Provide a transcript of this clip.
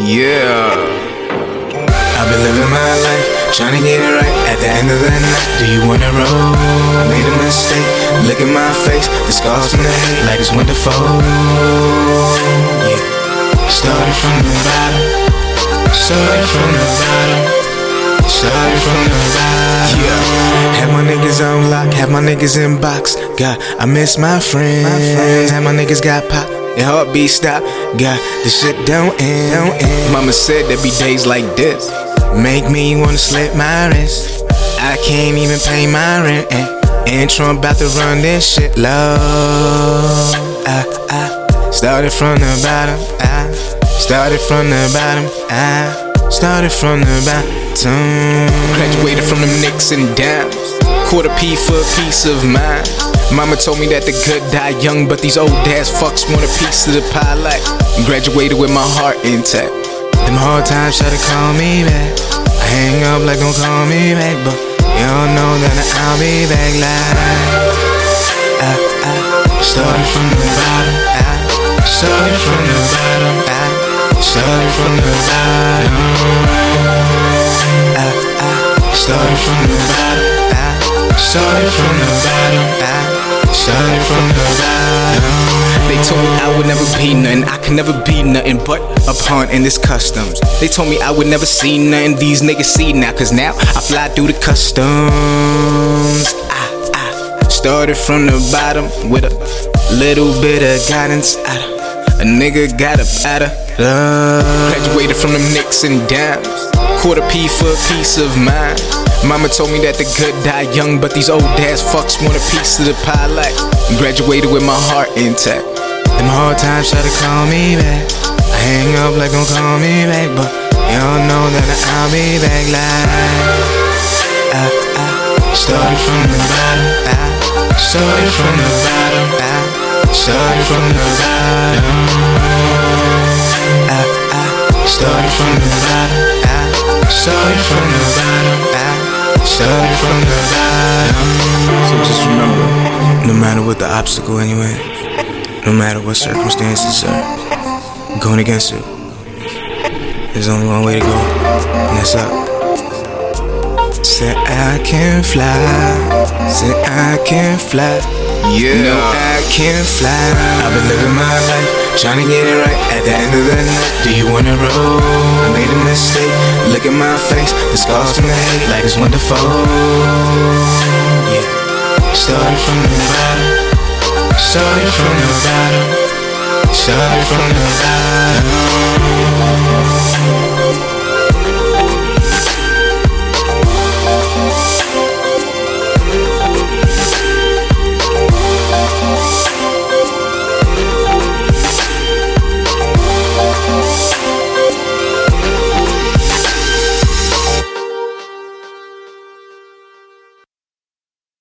Yeah. I've been living my life, trying to get it right at the end of the night. Do you wanna roll? I made a mistake. Look at my face, the scars from the hate, like it's wonderful. Yeah. Started from the bottom. Started from the bottom. Started from the bottom. Yeah. Had my niggas on lock, had my niggas in box. God, I miss my friends. Had my niggas got pop. Your heartbeat stop. God, this shit don't end. End. Mama said there be days like this. Make me wanna slip my wrist. I can't even pay my rent. And, and Trump about to run this shit low. I, I started from the bottom. I started from the bottom. I started from the bottom. Graduated from them Knicks and downs. Quarter P for a piece of mind. Mama told me that the good die young, but these old ass fucks want a piece of the pie. Like graduated with my heart intact. Them hard times try to call me back. I hang up like don't call me back, but y'all know that I'll be back. Like I, I started from the bottom. I started from the bottom. I started from the bottom. I started from the bottom. I started from the bottom. I started from the. They told me I would never be nothing. I could never be nothing but a pawn in this customs. They told me I would never see nothing. These niggas see now, cause now I fly through the customs. I, I started from the bottom with a little bit of guidance. I, a nigga got up out of love. Graduated from them Knicks and downs. Quarter P for a piece of mind. Mama told me that the good die young, but these old ass fucks want a piece of the pie. Like graduated with my heart intact. Them hard times try to call me back. I hang up like don't call me back, but y'all know that I'll be back. Like I, I started from the bottom. I started from the bottom. I started from the bottom. I, I started from the bottom. I started from the bottom. Started from the bottom. So just remember, no matter what the obstacle, anyway, no matter what circumstances are going against it, there's only one way to go, and that's up. Say I can fly, say I can fly. Yeah, no, I can fly. I've been living my life, trying to get it right at the end of the night. Do you wanna roll? I made a mistake. Look at my face, the scars from the hate, like it's wonderful. Yeah, started from the bottom, started from the bottom, started from the bottom.